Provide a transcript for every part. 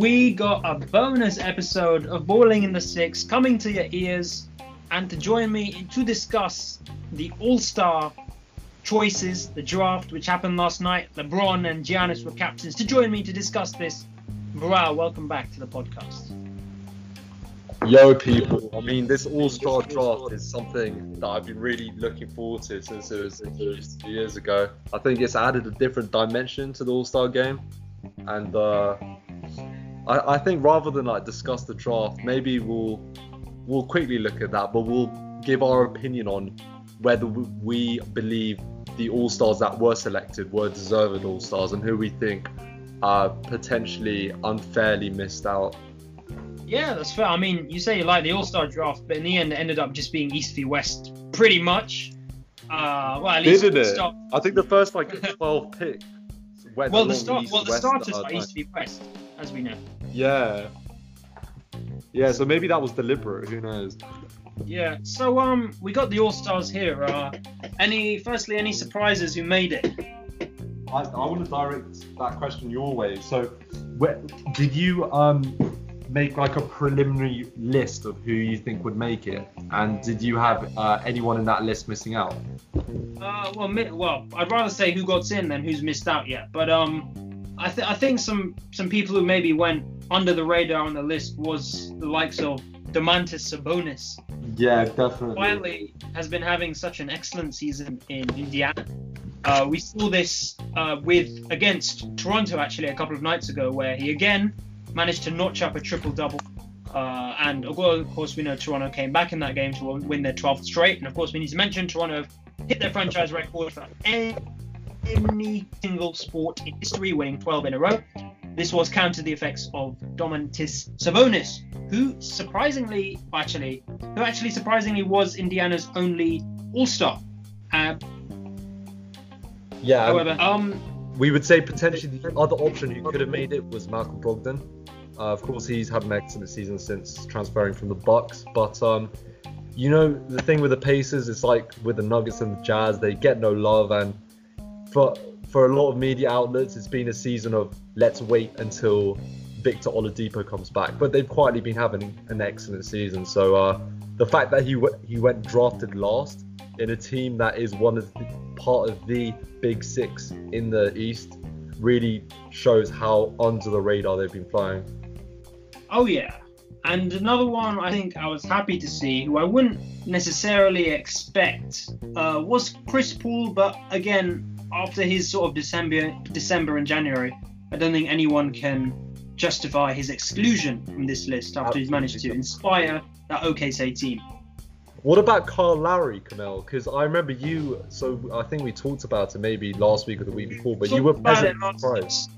We got a bonus episode of Balling in the Six coming to your ears, and to join me to discuss the All Star choices, the draft which happened last night. LeBron and Giannis were captains. To join me to discuss this, Bra, welcome back to the podcast. Yo, people. I mean, this All Star draft is something that I've been really looking forward to since it was two years ago. I think it's added a different dimension to the All Star game. And uh, I, I think rather than like discuss the draft, maybe we'll we'll quickly look at that, but we'll give our opinion on whether we believe the All Stars that were selected were deserved All Stars and who we think uh, potentially unfairly missed out. Yeah, that's fair. I mean, you say you like the All Star draft, but in the end, it ended up just being East v West, pretty much. Uh, well, at least Didn't it? start- I think the first like 12 picks. went well, the along start, East well, the starters at are that East v West, as we know. Yeah. Yeah, so maybe that was deliberate. Who knows? Yeah. So um, we got the All Stars here. Uh, any, firstly, any surprises who made it? I, I want to direct that question your way. So, where, did you um make like a preliminary list of who you think would make it, and did you have uh, anyone in that list missing out? Uh, well, mi- well, I'd rather say who got in than who's missed out yet. But um, I, th- I think some some people who maybe went under the radar on the list was the likes of Domantas Sabonis. Yeah, definitely. Quietly has been having such an excellent season in Indiana. Uh, we saw this uh, with against Toronto actually a couple of nights ago, where he again managed to notch up a triple double. Uh, and of course, we know Toronto came back in that game to win their 12th straight. And of course, we need to mention Toronto hit their franchise record for any, any single sport in history, winning 12 in a row. This was counter the effects of Domantas Sabonis, who surprisingly, actually, who actually surprisingly was Indiana's only All-Star. Uh, Yeah. however, um, we would say potentially the other option who could have made it was Malcolm Brogdon. Uh, of course, he's had an excellent season since transferring from the Bucks. But um, you know, the thing with the Pacers is like with the Nuggets and the Jazz, they get no love, and for for a lot of media outlets, it's been a season of let's wait until Victor Oladipo comes back. But they've quietly been having an excellent season. So uh, the fact that he w- he went drafted last in a team that is one of the, part of the big six in the East really shows how under the radar they've been flying. Oh yeah. And another one I think I was happy to see, who I wouldn't necessarily expect, uh, was Chris Paul. But again, after his sort of December, December and January, I don't think anyone can justify his exclusion from this list after he's managed to inspire that OKC team. What about Kyle Lowry, Kamel? Because I remember you. So I think we talked about it maybe last week or the week before, but you were pleasantly surprised.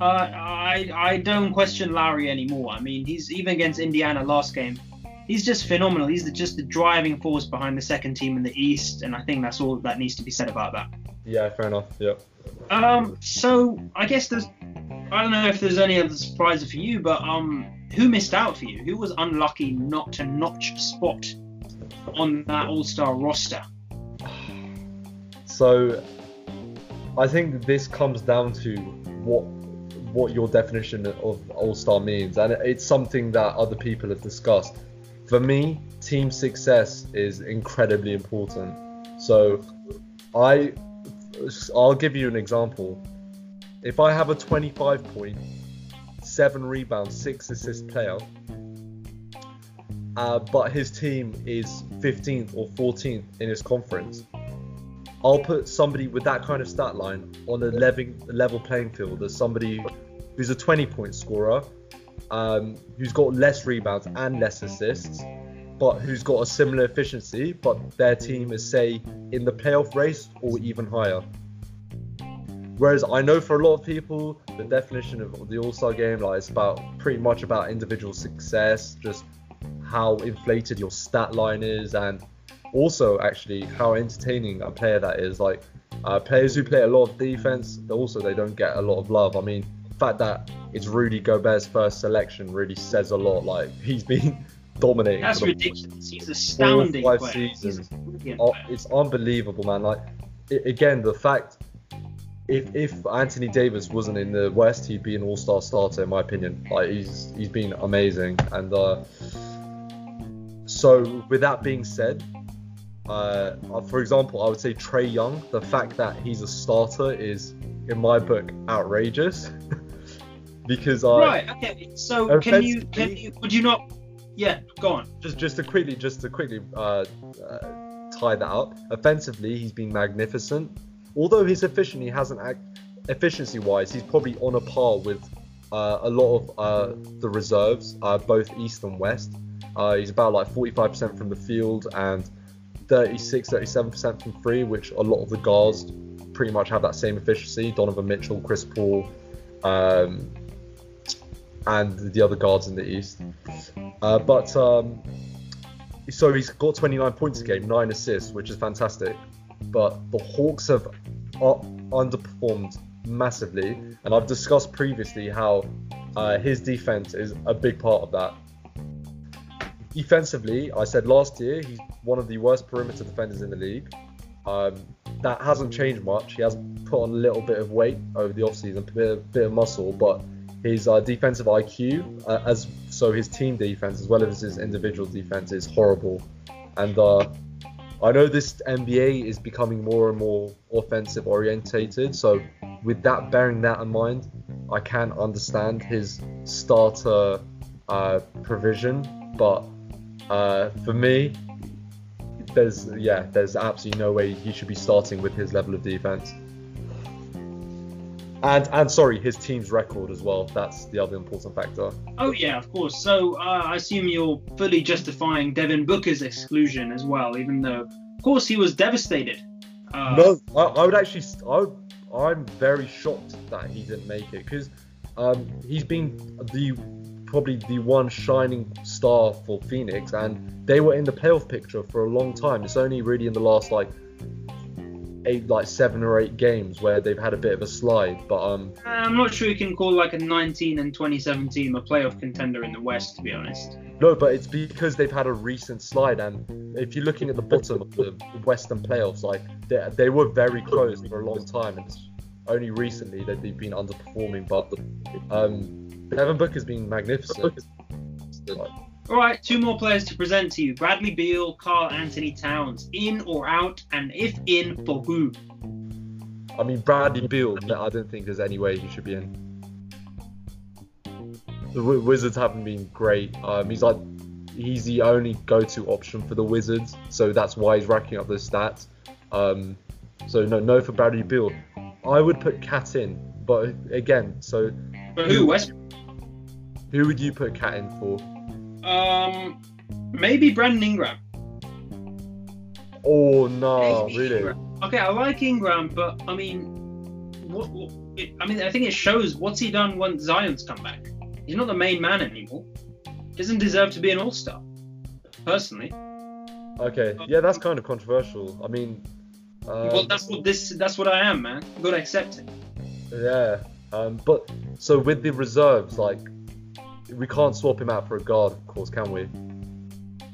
Uh, I I don't question Lowry anymore. I mean, he's even against Indiana last game. He's just phenomenal. He's the, just the driving force behind the second team in the East, and I think that's all that needs to be said about that. Yeah, fair enough. Yeah. Um, so I guess there's, I don't know if there's any other surprises for you, but um, who missed out for you? Who was unlucky not to notch a spot on that All-Star roster? So I think this comes down to what what your definition of all-star means and it's something that other people have discussed. For me, team success is incredibly important. So I I'll give you an example. If I have a 25 point, 7 rebound, 6 assist player, uh, but his team is 15th or 14th in his conference, I'll put somebody with that kind of stat line on a level, playing field as somebody who's a 20 point scorer, um, who's got less rebounds and less assists, but who's got a similar efficiency, but their team is, say, in the playoff race or even higher. Whereas I know for a lot of people, the definition of the All Star game, like it's about pretty much about individual success, just how inflated your stat line is, and also actually how entertaining a player that is. Like uh, players who play a lot of defense, also they don't get a lot of love. I mean, the fact that it's Rudy Gobert's first selection really says a lot. Like he's been dominating. That's ridiculous. He's astounding. Four, five player. seasons. Oh, it's unbelievable, man. Like i again, the fact if if Anthony Davis wasn't in the West, he'd be an All-Star starter in my opinion. Like he's he's been amazing, and uh, so with that being said, uh, for example, I would say Trae Young. The fact that he's a starter is, in my book, outrageous. because I right. Okay. So can you can you would you not? Yeah. Go on. Just just to quickly just to quickly uh, uh, tie that up. Offensively, he's been magnificent. Although his efficiency hasn't act, efficiency wise, he's probably on a par with uh, a lot of uh, the reserves, uh, both East and West. Uh, he's about like 45% from the field and 36, 37% from free, which a lot of the guards pretty much have that same efficiency. Donovan Mitchell, Chris Paul, um, and the other guards in the East. Uh, but um, so he's got 29 points a game, nine assists, which is fantastic. But the Hawks have uh, underperformed massively, and I've discussed previously how uh, his defense is a big part of that. Defensively, I said last year he's one of the worst perimeter defenders in the league. Um, that hasn't changed much. He has put on a little bit of weight over the offseason, a bit, bit of muscle, but his uh, defensive IQ, uh, as so his team defense as well as his individual defense is horrible. And uh, I know this NBA is becoming more and more offensive orientated. So with that bearing that in mind, I can understand his starter uh, provision, but uh, for me, there's yeah, there's absolutely no way he should be starting with his level of defense. And and sorry, his team's record as well. That's the other important factor. Oh yeah, of course. So uh, I assume you're fully justifying Devin Booker's exclusion as well, even though, of course, he was devastated. Uh, no, I, I, would actually. I, I'm very shocked that he didn't make it because um, he's been the probably the one shining star for Phoenix, and they were in the playoff picture for a long time. It's only really in the last like eight, like seven or eight games where they've had a bit of a slide. But um, I'm not sure you can call like a 19 and 2017 a playoff contender in the West, to be honest. No, but it's because they've had a recent slide, and if you're looking at the bottom of the Western playoffs, like they, they were very close for a long time, and it's only recently that they've been underperforming. But the, um, Devin Booker's been magnificent. Like, all right, two more players to present to you: Bradley Beal, Karl-Anthony Towns, in or out, and if in, for who? I mean, Bradley Beal. I don't think there's any way he should be in. The Wizards haven't been great. Um, he's like, he's the only go-to option for the Wizards, so that's why he's racking up those stats. Um, so no, no for Bradley Beal. I would put KAT in, but again, so. But who? West. Who would you put KAT in for? Um, maybe Brandon Ingram. Oh no, maybe really? Ingram. Okay, I like Ingram, but I mean, what, what it, I mean, I think it shows what's he done once Zion's come back. He's not the main man anymore. Doesn't deserve to be an All Star, personally. Okay, yeah, that's kind of controversial. I mean, um, well, that's what this. That's what I am, man. You gotta accept it. Yeah, um, but so with the reserves, like we can't swap him out for a guard, of course, can we?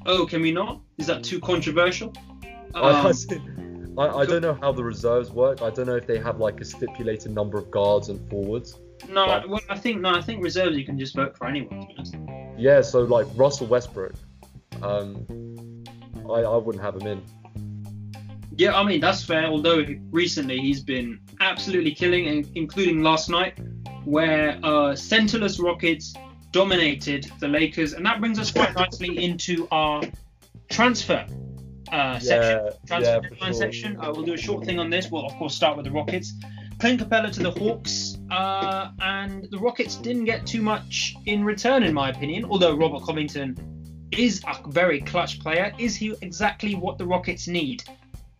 Oh, can we not? Is that too controversial? Um, I, I, don't know how the reserves work. I don't know if they have like a stipulated number of guards and forwards. No, well, I think no, I think reserves you can just vote for anyone. Yeah, so like Russell Westbrook, um, I I wouldn't have him in. Yeah, I mean that's fair. Although recently he's been absolutely killing, including last night, where uh, centerless Rockets dominated the Lakers, and that brings us quite nicely into our transfer uh, section. Yeah, transfer yeah, sure. section. Uh, we'll do a short thing on this. We'll of course start with the Rockets. Clint Capela to the Hawks, uh, and the Rockets didn't get too much in return, in my opinion. Although Robert Covington is a very clutch player, is he exactly what the Rockets need?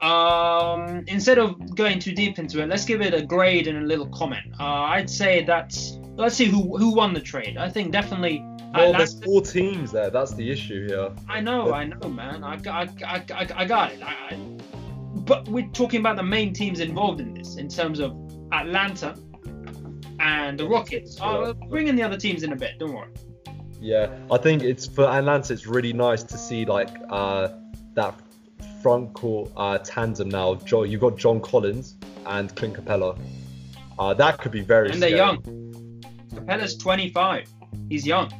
Um, instead of going too deep into it, let's give it a grade and a little comment. Uh, I'd say that's let's see who who won the trade. I think definitely. Well, there's four teams there. That's the issue here. I know, I know, man. I, I, I, I, I got it. I, but we're talking about the main teams involved in this in terms of Atlanta and the Rockets. Oh, bring in the other teams in a bit. Don't worry. Yeah, I think it's for Atlanta. It's really nice to see like uh, that front court uh, tandem now. Jo- you've got John Collins and Clint Capela. Uh, that could be very. And they're young. Capela's 25. He's young.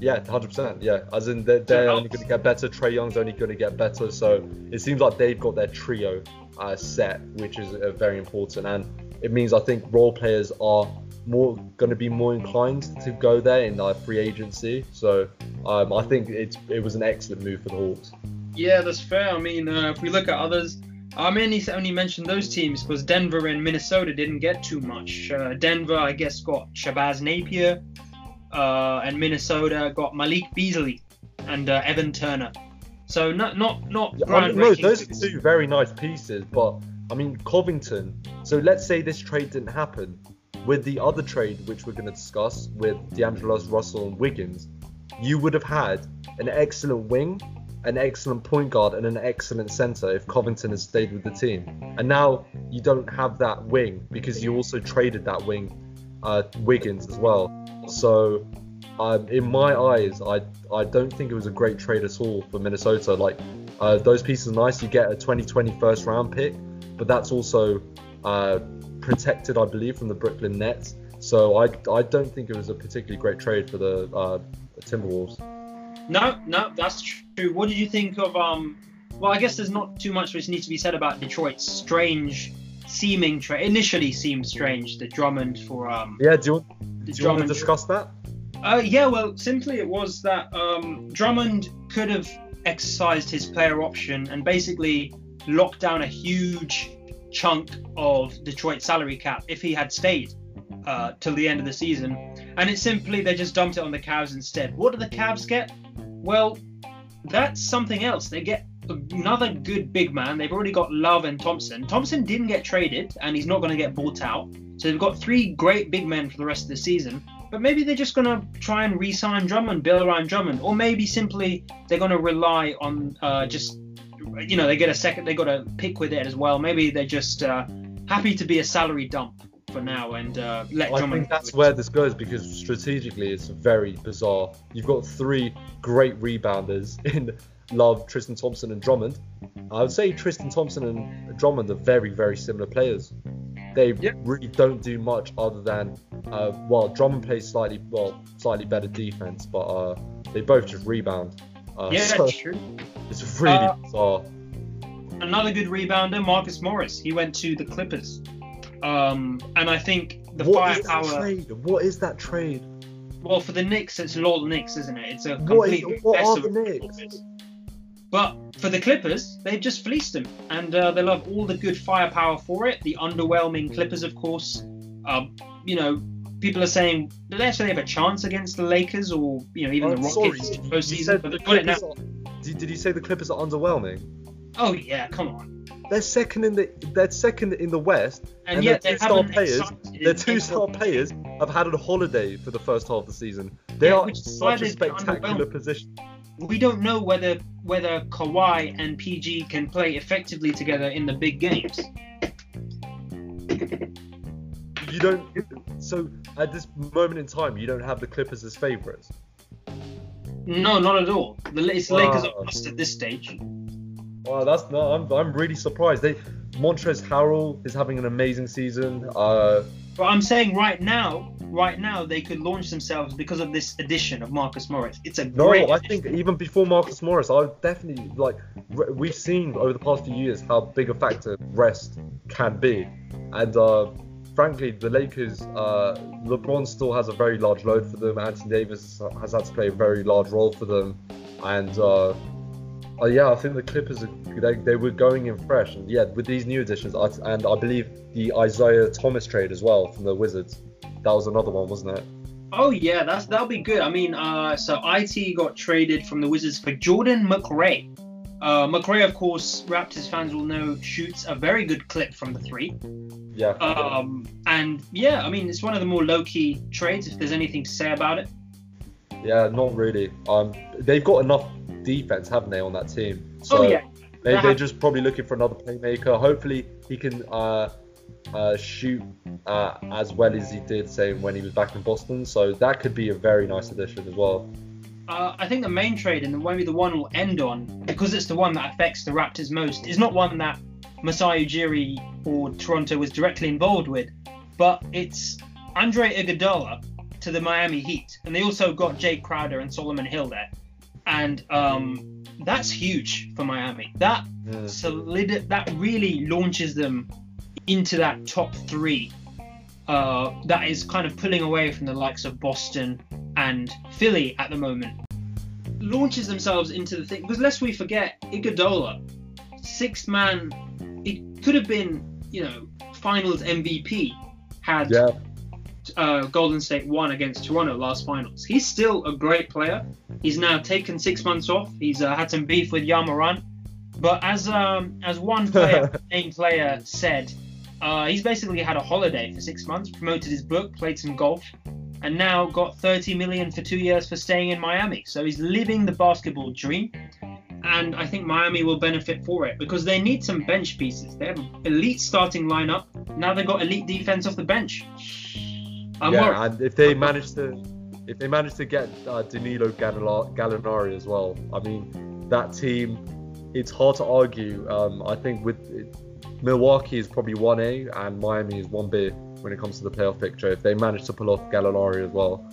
Yeah, hundred percent. Yeah, as in they're, they're only going to get better. Trae Young's only going to get better. So it seems like they've got their trio uh, set, which is uh, very important, and it means I think role players are more going to be more inclined to go there in uh, free agency. So um, I think it was an excellent move for the Hawks. Yeah, that's fair. I mean, uh, if we look at others, I mainly only mentioned those teams because Denver and Minnesota didn't get too much. Uh, Denver, I guess, got Shabazz Napier, uh, and Minnesota got Malik Beasley and uh, Evan Turner. So not not not I mean, no, those are two very nice pieces, but I mean Covington. So let's say this trade didn't happen. With the other trade, which we're going to discuss, with D'Angelo Russell and Wiggins, you would have had an excellent wing, an excellent point guard, and an excellent center if Covington had stayed with the team. And now you don't have that wing because you also traded that wing, uh, Wiggins as well. So um, in my eyes, I I don't think it was a great trade at all for Minnesota. Like uh, those pieces are nice. You get a 2020 first round pick, but that's also uh, protected, I believe, from the Brooklyn Nets. So I, I don't think it was a particularly great trade for the uh, Timberwolves. No, no, that's true. What did you think of um? Well, I guess there's not too much which needs to be said about Detroit's strange seeming trade. Initially seemed strange the Drummond for um. Yeah, do you, want- the do you want to Drummond- discuss that? Uh, yeah, well, simply it was that um, Drummond could have exercised his player option and basically locked down a huge chunk of Detroit's salary cap if he had stayed uh, till the end of the season. And it's simply they just dumped it on the Cavs instead. What do the Cavs get? Well, that's something else. They get another good big man. They've already got Love and Thompson. Thompson didn't get traded, and he's not going to get bought out. So they've got three great big men for the rest of the season. But maybe they're just going to try and re-sign Drummond, build around Drummond, or maybe simply they're going to rely on uh, just, you know, they get a second, they got a pick with it as well. Maybe they're just uh, happy to be a salary dump for now and uh, let I think that's where this goes because strategically it's very bizarre. You've got three great rebounders in Love, Tristan Thompson, and Drummond. I would say Tristan Thompson and Drummond are very, very similar players. They Yeah. really don't do much other than, uh, well, Drummond plays slightly, well, slightly better defense, but uh, they both just rebound. Uh, Yeah, so that's true. it's really Uh, bizarre. Another good rebounder, Marcus Morris. He went to the Clippers. Um, and I think the What is firepower. trade? What is that trade? Well, for the Knicks, it's lol Knicks, isn't it? It's a What is- complete what mess are of the Knicks? Clippers. But for the Clippers, they've just fleeced them, and uh, they'll have all the good firepower for it. The underwhelming Clippers, of course. Um, you know, people are saying do they actually have a chance against the Lakers or you know even the I'm Rockets sorry, postseason? But the they've got it now. Are- Did, did you say the Clippers are underwhelming? Oh yeah, come on. They're second in the they're second in the West, And, and, yet their two star players, their two star players have had a holiday for the first half of the season. They Yeah, are in such a spectacular position. we don't know whether whether Kawhi and PG can play effectively together in the big games. You don't. So at this moment in time, you don't have the Clippers as favourites. No, not at all. The it's the Lakers Wow. are lost at this stage. Wow, that's no. I'm I'm really surprised. They Montrezl Harrell is having an amazing season. Uh, But I'm saying right now, right now they could launch themselves because of this addition of Marcus Morris. It's a No, great. I think even before Marcus Morris, I definitely like. We've seen over the past few years how big a factor rest can be, and uh, frankly, the Lakers, uh, LeBron still has a very large load for them. Anthony Davis has had to play a very large role for them, and uh, uh, yeah, I think the Clippers they, they were going in fresh, and yeah, with these new additions, I, and I believe the Isaiah Thomas trade as well from the Wizards. That was another one, wasn't it? Oh yeah, that's that'll be good. I mean, uh, so it got traded from the Wizards for Jordan McRae. Uh, McRae, of course, Raptors fans will know shoots a very good clip from the three. Yeah. Um, and yeah, I mean, it's one of the more low-key trades. If there's anything to say about it. Yeah, not really. Um, they've got enough defense, haven't they, on that team? So oh yeah. they, they're just probably looking for another playmaker. Hopefully, he can uh, uh, shoot uh, as well as he did, say, when he was back in Boston. So that could be a very nice addition as well. uh, I think the main trade and maybe the one we'll end on, because it's the one that affects the Raptors most, is not one that Masai Ujiri or Toronto was directly involved with, but it's Andre Iguodala to the Miami Heat, and they also got Jae Crowder and Solomon Hill there, and um, that's huge for Miami. That Yeah. solid, that really launches them into that top three. Uh, that is kind of pulling away from the likes of Boston and Philly at the moment. Launches themselves into the thing because lest we forget, Iguodala, sixth man, it could have been you know Finals MVP had Yeah, uh, Golden State won against Toronto last finals. He's still a great player. He's now taken six months off. He's uh, had some beef with Ja Morant, but as um, as one player, named player said, uh, he's basically had a holiday for six months, promoted his book, played some golf, and now got 30 million for two years for staying in Miami. So he's living the basketball dream. And I think Miami will benefit for it because they need some bench pieces. They have an elite starting lineup. Now they've got elite defense off the bench. I'm worried. yeah, and if they manage to, if they manage to get uh, Danilo Gallinari as well, I mean, that team, it's hard to argue. Um, I think with Milwaukee is probably one A and Miami is one B when it comes to the playoff picture. If they manage to pull off Gallinari as well,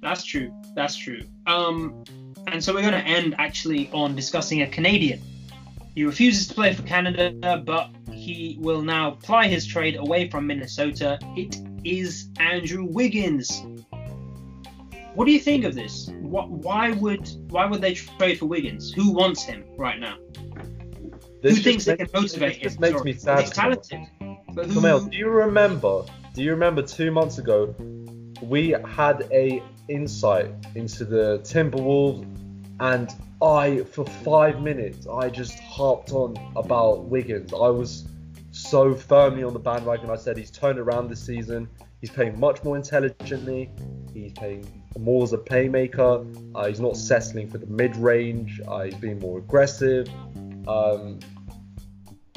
That's true. That's true. Um, and so we're going to end actually on discussing a Canadian. He refuses to play for Canada, but he will now ply his trade away from Minnesota. It is Andrew Wiggins. What do you think of this? What, why would why would they trade for Wiggins? Who wants him right now? this who thinks just they can motivate this him? makes me sad. He's talented. But who, Kamel, do you remember? Do you remember two months ago we had a insight into the Timberwolves, and I for five minutes I just harped on about Wiggins. I was so firmly on the bandwagon. I said he's turned around this season. He's playing much more intelligently. He's playing more as a playmaker. Uh, he's not settling for the mid range. Uh, he's being more aggressive. Um,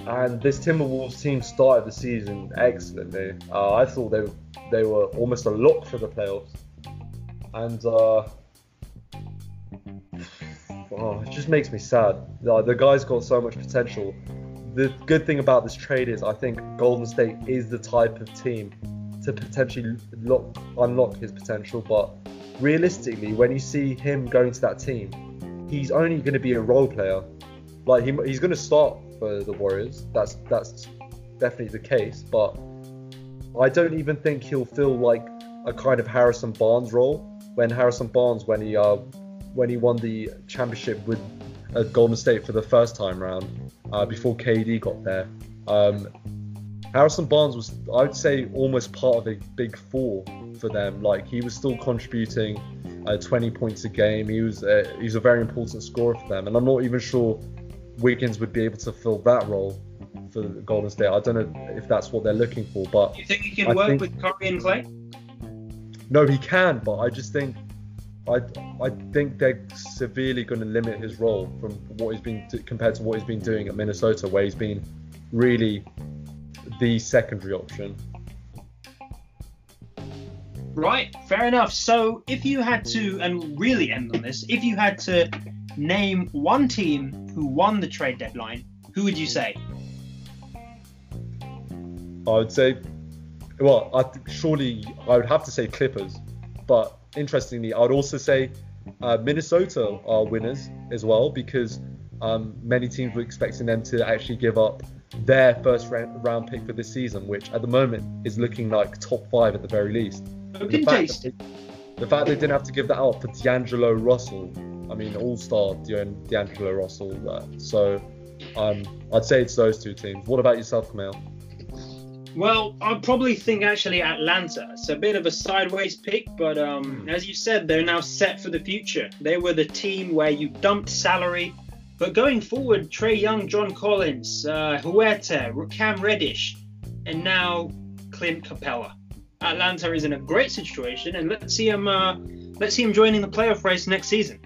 and this Timberwolves team started the season excellently. Uh, I thought they were, they were almost a lock for the playoffs, and uh, oh, it just makes me sad. The, the guy's got so much potential. The good thing about this trade is I think Golden State is the type of team to potentially lock, unlock his potential. But realistically, when you see him going to that team, he's only going to be a role player. Like he, he's going to start for the Warriors. That's that's definitely the case. But I don't even think he'll feel like a kind of Harrison Barnes role when Harrison Barnes when he uh when he won the championship with uh, Golden State for the first time round uh, before KD got there. Um, Harrison Barnes was, I would say, almost part of a big four for them. Like he was still contributing uh, 20 points a game. He was uh, he's a very important scorer for them, and I'm not even sure Wiggins would be able to fill that role for Golden State. I don't know if that's what they're looking for, but you think he can I work think- with Curry and Clay? no, he can. But I just think, I I think they're severely going to limit his role from what he's been compared to what he's been doing at Minnesota, where he's been really the secondary option. Right, fair enough. So, if you had to, and really end on this, if you had to name one team who won the trade deadline, who would you say? I would say, well, I th- surely I would have to say Clippers, but interestingly, I would also say uh, Minnesota are winners as well because um, many teams were expecting them to actually give up their first round pick for this season, which at the moment is looking like top five at the very least. The, fact that the fact they didn't have to give that up for D'Angelo Russell, I mean, all-star D'An- D'Angelo Russell. Uh, so um, I'd say it's those two teams. What about yourself, Camille? Well, I'd probably think actually Atlanta. It's a bit of a sideways pick, but um, as you said, they're now set for the future. They were the team where you dumped salary, but going forward, Trae Young, John Collins, uh, Huerter, Cam Reddish, and now Clint Capela. Atlanta is in a great situation, and let's see him. Uh, let's see him joining the playoff race next season.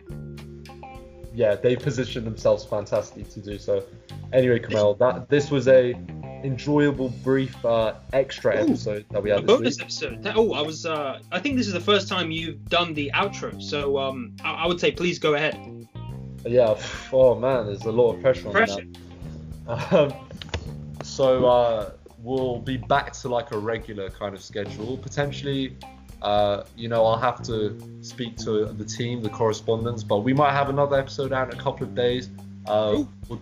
yeah, they positioned themselves fantastically to do so. Anyway, Kamal, that this was a enjoyable, brief, uh, extra Ooh, episode that we had A this bonus week. episode. Oh, I was. Uh, I think this is the first time you've done the outro. So um, I, I would say please go ahead. Yeah. Oh man, there's a lot of pressure on Pressure. that. Um, so uh, we'll be back to like a regular kind of schedule. Potentially, uh, you know, I'll have to speak to the team, the correspondents, but we might have another episode out in a couple of days. Uh, we'll,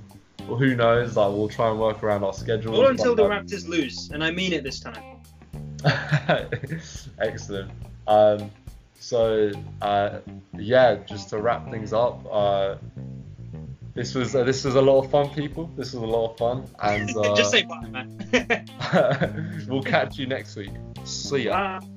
well, who knows? Like, we'll try and work around our schedule. All until the um, Raptors lose, and I mean it this time. Excellent. Um, so uh, yeah, just to wrap things up, uh, this was uh, this was a lot of fun, people. This was a lot of fun, and uh, Just say bye, man. we'll catch you next week. See ya. Bye.